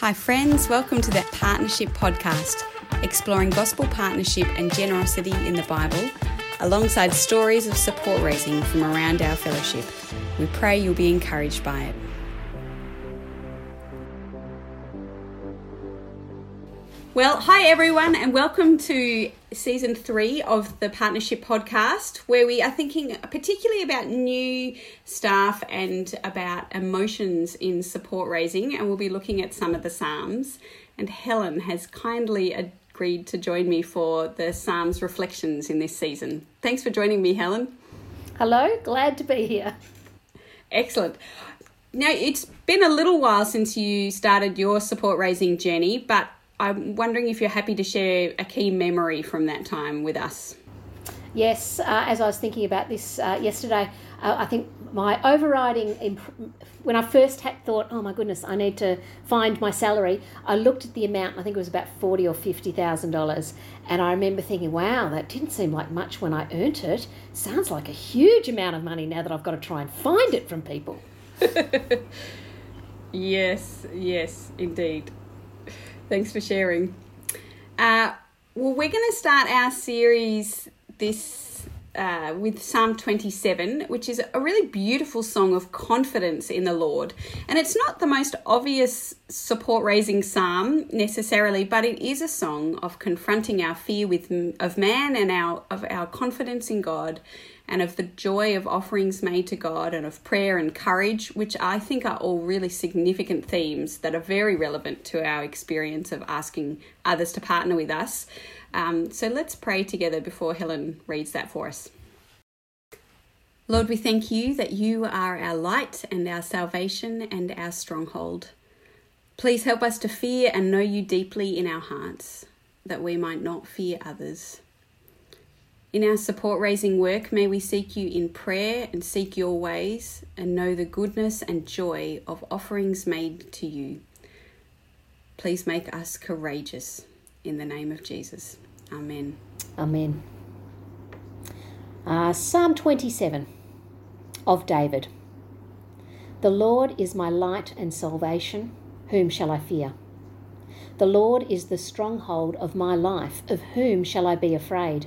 Hi, friends. Welcome to the Partnership Podcast, exploring gospel partnership and generosity in the Bible, alongside stories of support raising from around our fellowship. We pray you'll be encouraged by it. Well, hi everyone, and welcome to season three of the Partnership Podcast, where we are thinking particularly about new staff and about emotions in support raising, and we'll be looking at some of the Psalms. And Helen has kindly agreed to join me for the Psalms reflections in this season. Thanks for joining me, Helen. Hello, glad to be here. Excellent. Now, it's been a little while since you started your support raising journey, but I'm wondering if you're happy to share a key memory from that time with us. Yes, uh, as I was thinking about this uh, yesterday, uh, I think my overriding, imp- when I first had thought, oh my goodness, I need to find my salary, I looked at the amount, I think it was about forty or fifty thousand dollars, and I remember thinking, wow, that didn't seem like much when I earned it. Sounds like a huge amount of money now that I've got to try and find it from people. yes, yes, indeed. Thanks for sharing. Uh, well, we're going to start our series this uh, with Psalm 27, which is a really beautiful song of confidence in the Lord. And it's not the most obvious support raising psalm necessarily, but it is a song of confronting our fear with of man and our of our confidence in God and of the joy of offerings made to God and of prayer and courage, which I think are all really significant themes that are very relevant to our experience of asking others to partner with us. Um, so let's pray together before Helen reads that for us. Lord, we thank you that you are our light and our salvation and our stronghold. Please help us to fear and know you deeply in our hearts, that we might not fear others. In our support raising work, may we seek you in prayer and seek your ways and know the goodness and joy of offerings made to you. Please make us courageous. In the name of Jesus. Amen. Amen. Uh, Psalm 27 of David. The Lord is my light and salvation. Whom shall I fear? The Lord is the stronghold of my life. Of whom shall I be afraid?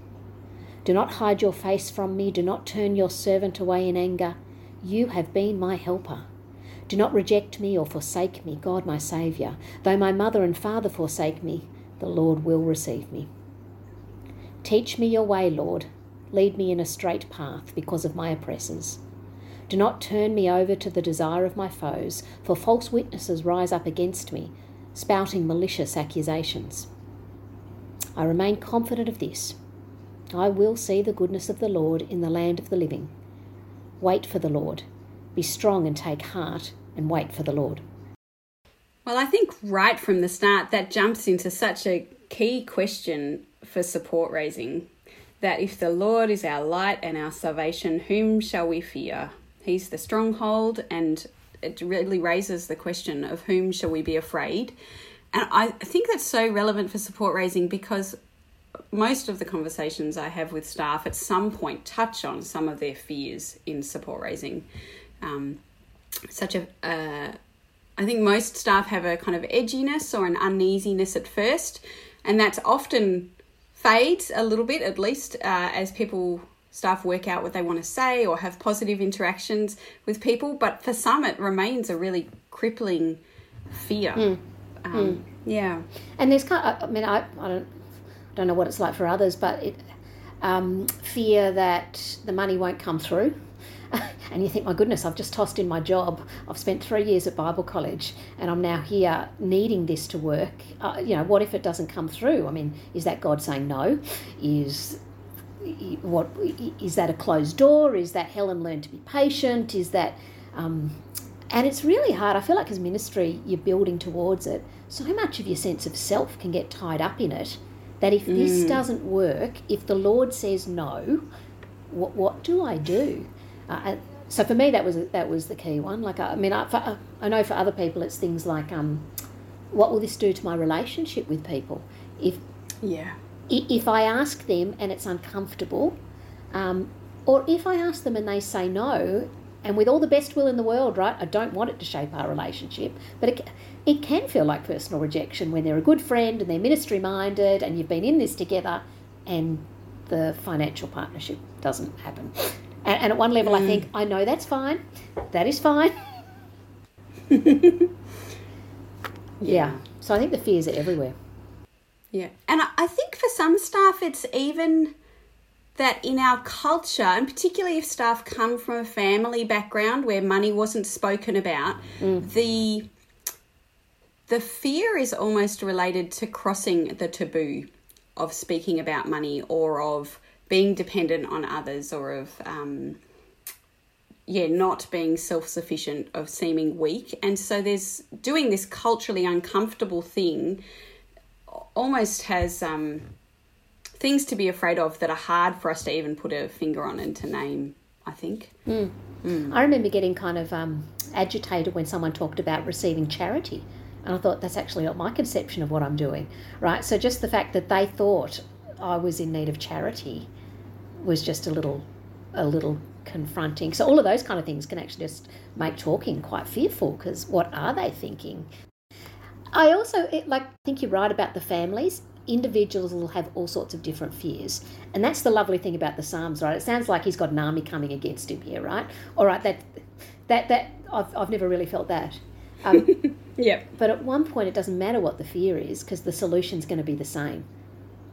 Do not hide your face from me. Do not turn your servant away in anger. You have been my helper. Do not reject me or forsake me, God my Saviour. Though my mother and father forsake me, the Lord will receive me. Teach me your way, Lord. Lead me in a straight path because of my oppressors. Do not turn me over to the desire of my foes, for false witnesses rise up against me, spouting malicious accusations. I remain confident of this I will see the goodness of the Lord in the land of the living. Wait for the Lord. Be strong and take heart, and wait for the Lord. Well, I think right from the start, that jumps into such a key question for support raising that if the Lord is our light and our salvation, whom shall we fear? He's the stronghold, and it really raises the question of whom shall we be afraid? And I think that's so relevant for support raising because most of the conversations I have with staff at some point touch on some of their fears in support raising. Um, such a, uh, I think most staff have a kind of edginess or an uneasiness at first, and that's often fades a little bit, at least uh, as people staff work out what they want to say or have positive interactions with people. But for some, it remains a really crippling fear. Mm. Um, mm Yeah. And there's kind of, I mean, I, I don't, I don't know what it's like for others, but it, um, fear that the money won't come through. and you think, my goodness, I've just tossed in my job. I've spent three years at Bible college and I'm now here needing this to work. Uh, you know, what if it doesn't come through? I mean, is that God saying no? Is what is that a closed door? Is that Helen learn to be patient? Is that um, and it's really hard. I feel like as ministry, you're building towards it. So much of your sense of self can get tied up in it that if mm. this doesn't work, if the Lord says no, what, what do I do? Uh, so for me, that was that was the key one. Like I, mean, I, for, I know for other people, it's things like, um, what will this do to my relationship with people? If yeah, if I ask them and it's uncomfortable, um, or if I ask them and they say no, and with all the best will in the world, right? I don't want it to shape our relationship, but it, it can feel like personal rejection when they're a good friend and they're ministry minded and you've been in this together and the financial partnership doesn't happen. And, and at one level, mm. I think, I know that's fine. That is fine. yeah. yeah. So I think the fears are everywhere. Yeah. And I think for some staff, it's even that in our culture, and particularly if staff come from a family background where money wasn't spoken about, mm. the the fear is almost related to crossing the taboo of speaking about money or of being dependent on others or of um, yeah not being self-sufficient of seeming weak and so there's doing this culturally uncomfortable thing almost has um, things to be afraid of that are hard for us to even put a finger on and to name i think mm. Mm. i remember getting kind of um, agitated when someone talked about receiving charity and I thought that's actually not my conception of what I'm doing, right? So just the fact that they thought I was in need of charity was just a little, a little confronting. So all of those kind of things can actually just make talking quite fearful because what are they thinking? I also it, like think you're right about the families. Individuals will have all sorts of different fears, and that's the lovely thing about the Psalms, right? It sounds like he's got an army coming against him here, right? All right, that that that I've I've never really felt that. Um, yeah. But at one point, it doesn't matter what the fear is because the solution's going to be the same.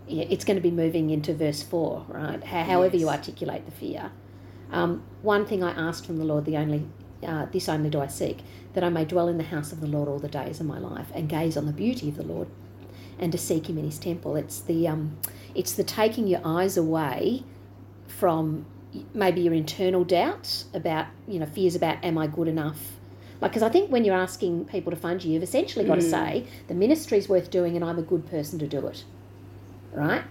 It's going to be moving into verse 4, right? However yes. you articulate the fear. Um, one thing I asked from the Lord, the only, uh, this only do I seek, that I may dwell in the house of the Lord all the days of my life and gaze on the beauty of the Lord and to seek him in his temple. It's the, um, it's the taking your eyes away from maybe your internal doubts about, you know, fears about, am I good enough? Like, because I think when you're asking people to fund you, you've essentially got mm. to say the ministry's worth doing, and I'm a good person to do it. Right?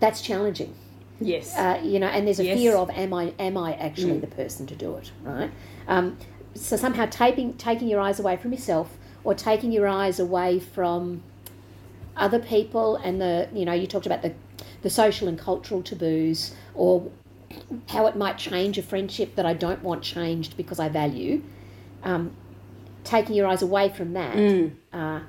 That's challenging. Yes. Uh, you know, and there's a yes. fear of am I am I actually mm. the person to do it? Right. Um, so somehow taking taking your eyes away from yourself, or taking your eyes away from other people, and the you know you talked about the the social and cultural taboos, or how it might change a friendship that I don't want changed because I value um, taking your eyes away from that mm. uh,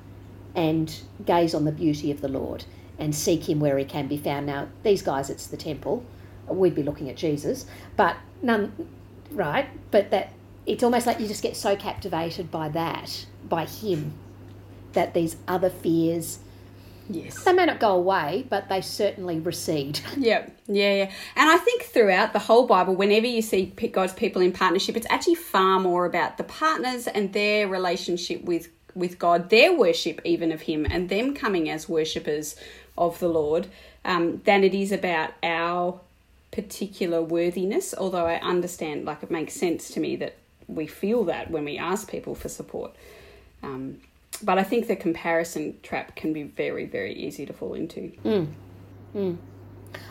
and gaze on the beauty of the Lord and seek Him where He can be found. Now, these guys, it's the temple. We'd be looking at Jesus, but none, right? But that it's almost like you just get so captivated by that, by Him, that these other fears Yes. They may not go away, but they certainly recede. Yeah, yeah, yeah. And I think throughout the whole Bible, whenever you see God's people in partnership, it's actually far more about the partners and their relationship with with God, their worship even of Him, and them coming as worshippers of the Lord, um, than it is about our particular worthiness. Although I understand, like it makes sense to me that we feel that when we ask people for support. Um, but I think the comparison trap can be very, very easy to fall into. Mm. Mm.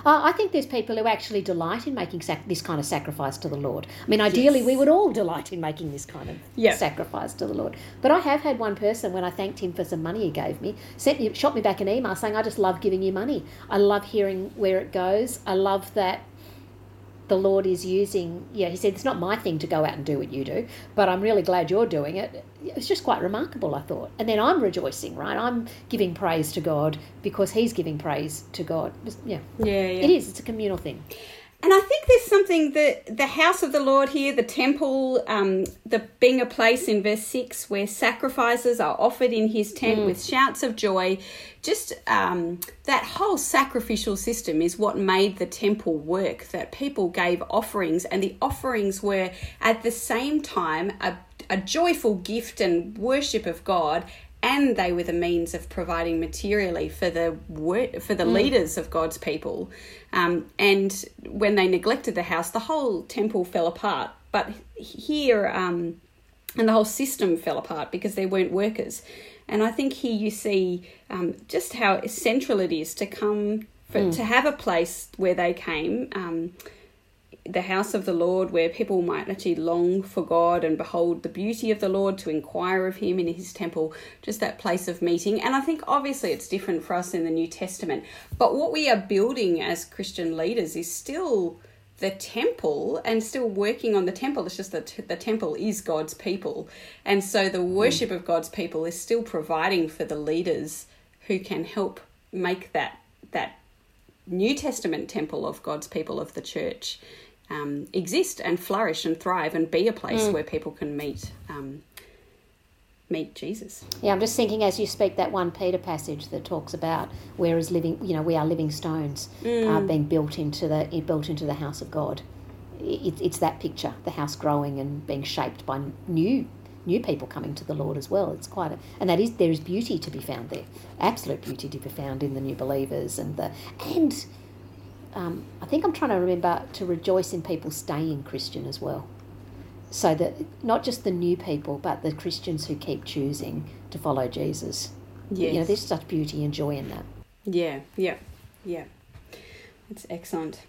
Uh, I think there's people who actually delight in making sac- this kind of sacrifice to the Lord. I mean, ideally, yes. we would all delight in making this kind of yep. sacrifice to the Lord. But I have had one person, when I thanked him for some money he gave me, sent me, shot me back an email saying, I just love giving you money. I love hearing where it goes. I love that the Lord is using, yeah, he said, it's not my thing to go out and do what you do, but I'm really glad you're doing it. It's just quite remarkable, I thought. And then I'm rejoicing, right? I'm giving praise to God because he's giving praise to God. Yeah. Yeah, yeah. It is. It's a communal thing. And I think there's something that the house of the Lord here, the temple, um, the being a place in verse six where sacrifices are offered in His tent mm. with shouts of joy. Just um, that whole sacrificial system is what made the temple work. That people gave offerings, and the offerings were at the same time a, a joyful gift and worship of God, and they were the means of providing materially for the for the mm. leaders of God's people. Um, and when they neglected the house, the whole temple fell apart. But here, um, and the whole system fell apart because there weren't workers. And I think here you see um, just how essential it is to come for, mm. to have a place where they came um, the house of the Lord, where people might actually long for God and behold the beauty of the Lord, to inquire of Him in His temple, just that place of meeting. And I think obviously it's different for us in the New Testament. But what we are building as Christian leaders is still the temple and still working on the temple. It's just that the temple is God's people. And so the worship mm. of God's people is still providing for the leaders who can help make that that New Testament temple of God's people of the church um, exist and flourish and thrive and be a place mm. where people can meet um, meet Jesus. Yeah, I'm just thinking as you speak that one Peter passage that talks about where is living, you know, we are living stones uh, mm. uh, being built into the built into the house of God. It, it's that picture, the house growing and being shaped by new new people coming to the Lord as well. It's quite a, and that is there is beauty to be found there, absolute beauty to be found in the new believers and the and um, I think I'm trying to remember to rejoice in people staying Christian as well. So that not just the new people, but the Christians who keep choosing to follow Jesus. Yes. You know, there's such beauty and joy in that. Yeah, yeah, yeah. It's excellent.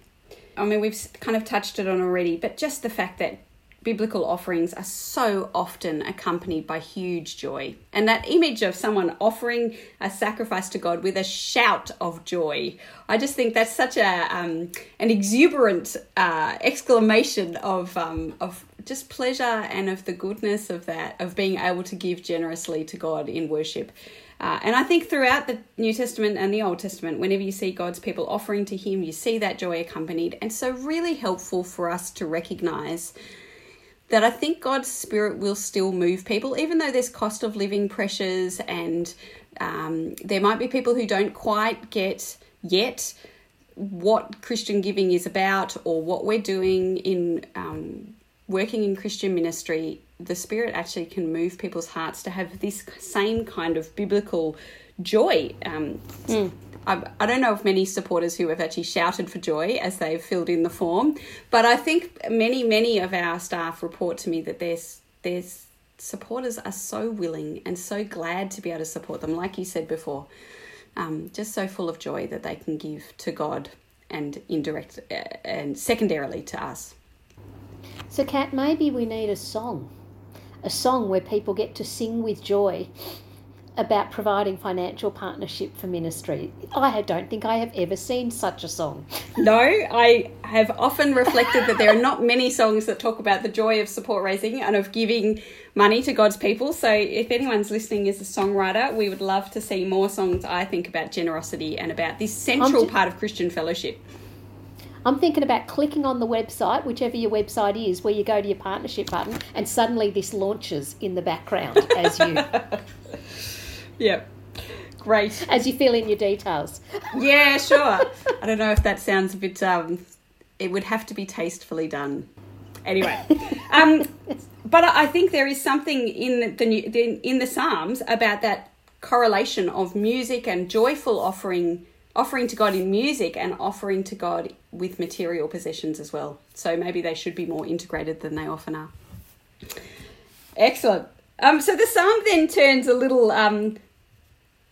I mean, we've kind of touched it on already, but just the fact that biblical offerings are so often accompanied by huge joy. And that image of someone offering a sacrifice to God with a shout of joy, I just think that's such a um, an exuberant uh, exclamation of um, of just pleasure and of the goodness of that of being able to give generously to God in worship. Uh, and I think throughout the New Testament and the Old Testament, whenever you see God's people offering to Him, you see that joy accompanied. And so, really helpful for us to recognize that I think God's Spirit will still move people, even though there's cost of living pressures and um, there might be people who don't quite get yet what Christian giving is about or what we're doing in um, working in Christian ministry. The Spirit actually can move people's hearts to have this same kind of biblical joy. Um, mm. I, I don't know of many supporters who have actually shouted for joy as they've filled in the form, but I think many, many of our staff report to me that there's there's supporters are so willing and so glad to be able to support them, like you said before, um, just so full of joy that they can give to God and indirect uh, and secondarily to us. So, Cat, maybe we need a song, a song where people get to sing with joy about providing financial partnership for ministry. I don't think I have ever seen such a song. No, I have often reflected that there are not many songs that talk about the joy of support raising and of giving money to God's people. So if anyone's listening as a songwriter, we would love to see more songs, I think, about generosity and about this central part of Christian fellowship. I'm thinking about clicking on the website, whichever your website is, where you go to your partnership button, and suddenly this launches in the background as you Yep. Great. As you fill in your details. Yeah, sure. I don't know if that sounds a bit. Um, it would have to be tastefully done. Anyway, um, but I think there is something in the in the Psalms about that correlation of music and joyful offering offering to God in music and offering to God with material possessions as well. So maybe they should be more integrated than they often are. Excellent. Um, so the psalm then turns a little um,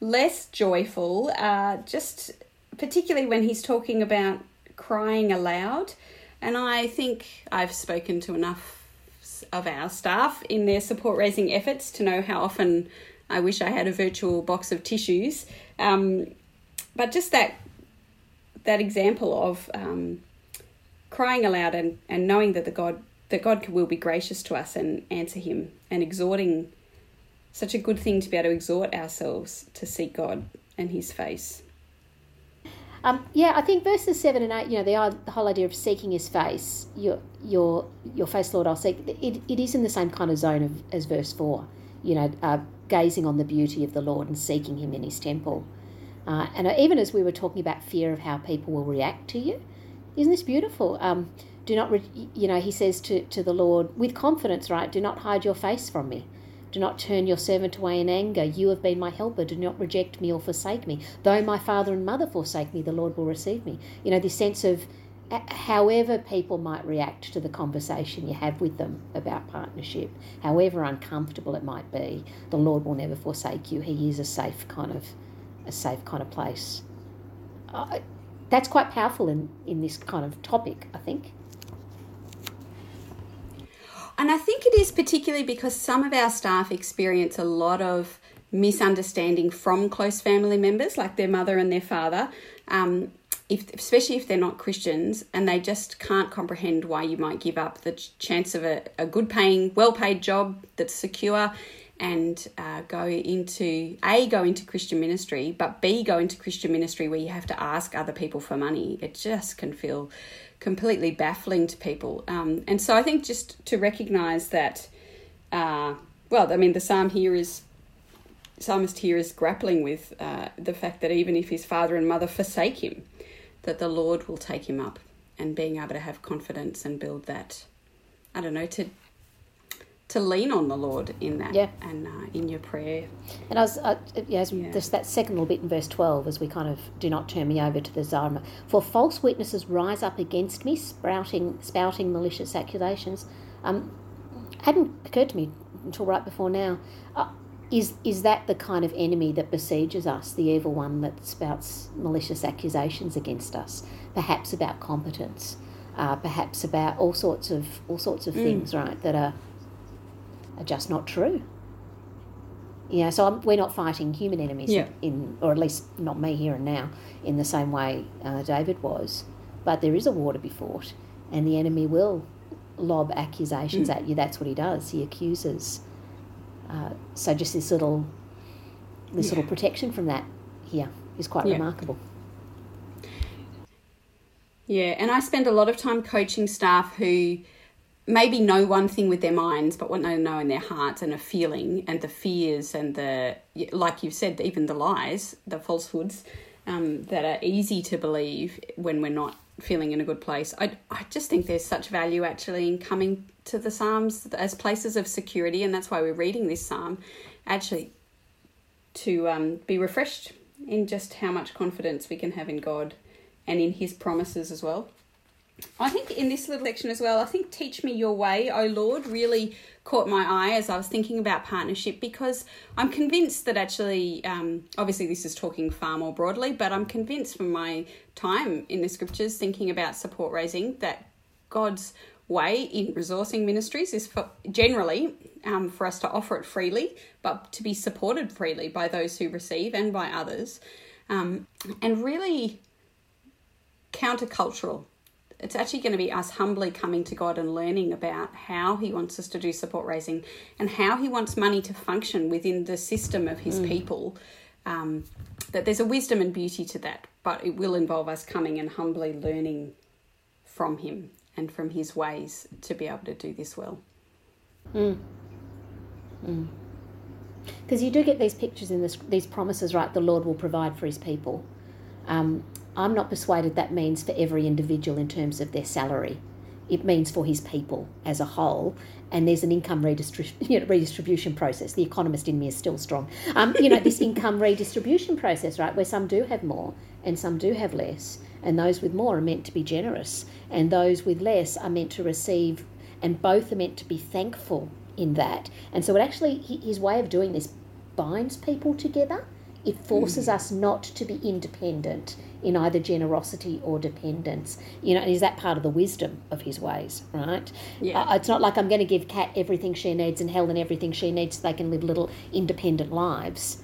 less joyful, uh, just particularly when he's talking about crying aloud. And I think I've spoken to enough of our staff in their support raising efforts to know how often I wish I had a virtual box of tissues. Um, but just that that example of um, crying aloud and, and knowing that the God that God will be gracious to us and answer Him, and exhorting such a good thing to be able to exhort ourselves to seek God and His face. Um, yeah, I think verses seven and eight. You know, the, the whole idea of seeking His face, your your your face, Lord, I'll seek. It, it is in the same kind of zone of, as verse four. You know, uh, gazing on the beauty of the Lord and seeking Him in His temple. Uh, and even as we were talking about fear of how people will react to you, isn't this beautiful? Um, do not, re- you know, he says to, to the Lord with confidence, right? Do not hide your face from me. Do not turn your servant away in anger. You have been my helper. Do not reject me or forsake me. Though my father and mother forsake me, the Lord will receive me. You know, this sense of however people might react to the conversation you have with them about partnership, however uncomfortable it might be, the Lord will never forsake you. He is a safe kind of a safe kind of place. Uh, that's quite powerful in, in this kind of topic, I think. And I think it is particularly because some of our staff experience a lot of misunderstanding from close family members, like their mother and their father, um, if, especially if they're not Christians, and they just can't comprehend why you might give up the chance of a, a good paying, well paid job that's secure and uh, go into a go into christian ministry but b go into christian ministry where you have to ask other people for money. It just can feel completely baffling to people. Um, and so i think just to recognize that uh, well i mean the psalm here is psalmist here is grappling with uh, the fact that even if his father and mother forsake him that the lord will take him up and being able to have confidence and build that i don't know to to lean on the Lord in that yeah. and uh, in your prayer. And I was, uh, yeah, as yeah. that second little bit in verse 12, as we kind of do not turn me over to the Zarma. For false witnesses rise up against me, sprouting, spouting malicious accusations. Um, hadn't occurred to me until right before now. Uh, is, is that the kind of enemy that besieges us, the evil one that spouts malicious accusations against us, perhaps about competence, uh, perhaps about all sorts of all sorts of mm. things, right? That are are just not true. Yeah, so I'm, we're not fighting human enemies yeah. in, or at least not me here and now, in the same way uh, David was. But there is a war to be fought, and the enemy will lob accusations mm. at you. That's what he does. He accuses. Uh, so just this little, this yeah. little protection from that here is quite yeah. remarkable. Yeah, and I spend a lot of time coaching staff who maybe know one thing with their minds, but what they know in their hearts and a feeling and the fears and the, like you've said, even the lies, the falsehoods um, that are easy to believe when we're not feeling in a good place. I, I just think there's such value actually in coming to the Psalms as places of security, and that's why we're reading this Psalm, actually to um, be refreshed in just how much confidence we can have in God and in His promises as well. I think in this little section as well, I think Teach Me Your Way, O Lord, really caught my eye as I was thinking about partnership because I'm convinced that actually, um, obviously, this is talking far more broadly, but I'm convinced from my time in the scriptures thinking about support raising that God's way in resourcing ministries is for generally um, for us to offer it freely, but to be supported freely by those who receive and by others, um, and really countercultural it's actually going to be us humbly coming to God and learning about how He wants us to do support raising and how He wants money to function within the system of His mm. people. Um, that there's a wisdom and beauty to that, but it will involve us coming and humbly learning from Him and from His ways to be able to do this well. Mm. Mm because you do get these pictures in this, these promises, right? The Lord will provide for His people. Um, I'm not persuaded that means for every individual in terms of their salary. It means for his people as a whole, and there's an income redistribution, you know, redistribution process. The economist in me is still strong. Um, you know, this income redistribution process, right, where some do have more and some do have less, and those with more are meant to be generous, and those with less are meant to receive, and both are meant to be thankful in that. And so, it actually, his way of doing this binds people together. It forces mm. us not to be independent in either generosity or dependence. You know, is that part of the wisdom of his ways, right? Yeah. Uh, it's not like I'm going to give Cat everything she needs and Helen everything she needs so they can live little independent lives.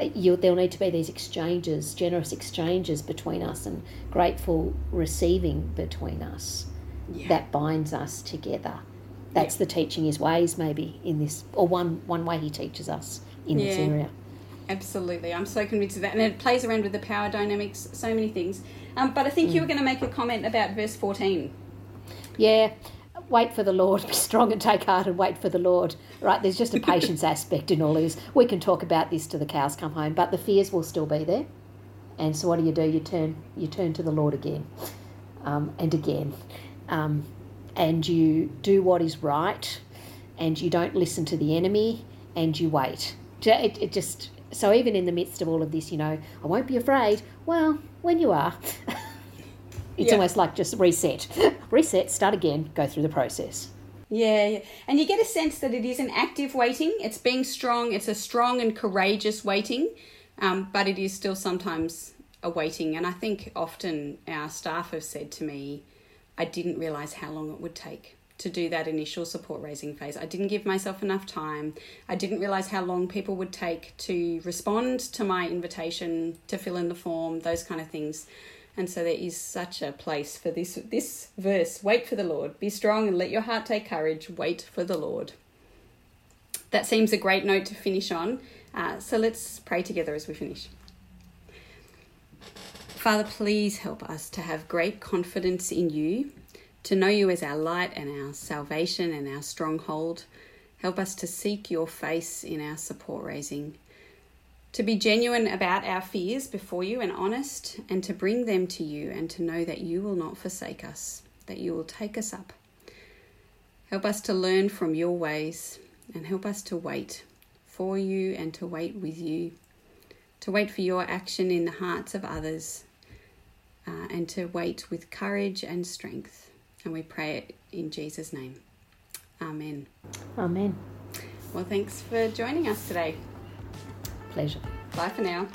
Uh, you, there'll need to be these exchanges, generous exchanges between us and grateful receiving between us yeah. that binds us together. That's yeah. the teaching his ways, maybe in this, or one one way he teaches us in yeah. this area Absolutely, I'm so convinced of that, and it plays around with the power dynamics, so many things. Um, but I think you were going to make a comment about verse 14. Yeah, wait for the Lord, be strong and take heart and wait for the Lord. Right, there's just a patience aspect in all this. We can talk about this till the cows come home, but the fears will still be there. And so, what do you do? You turn, you turn to the Lord again, um, and again, um, and you do what is right, and you don't listen to the enemy, and you wait. It, it just so even in the midst of all of this, you know, I won't be afraid. Well, when you are. It's Yeah. almost like just reset, reset, start again, go through the process. Yeah, yeah, and you get a sense that it is an active waiting. It's being strong. It's a strong and courageous waiting, um, but it is still sometimes a waiting. And I think often our staff have said to me, "I didn't realize how long it would take." To do that initial support raising phase. I didn't give myself enough time. I didn't realize how long people would take to respond to my invitation to fill in the form, those kind of things. And so there is such a place for this this verse. Wait for the Lord. Be strong and let your heart take courage. Wait for the Lord. That seems a great note to finish on. Uh, so let's pray together as we finish. Father, please help us to have great confidence in you, to know you as our light and our salvation and our stronghold. Help us to seek your face in our support raising to be genuine about our fears before you and honest, and to bring them to you, and to know that you will not forsake us, that you will take us up. Help us to learn from your ways, and help us to wait for you and to wait with you, to wait for your action in the hearts of others, uh, and to wait with courage and strength. And we pray it in Jesus' name. Amen. Amen. Well, thanks for joining us today. Pleasure. Bye for now.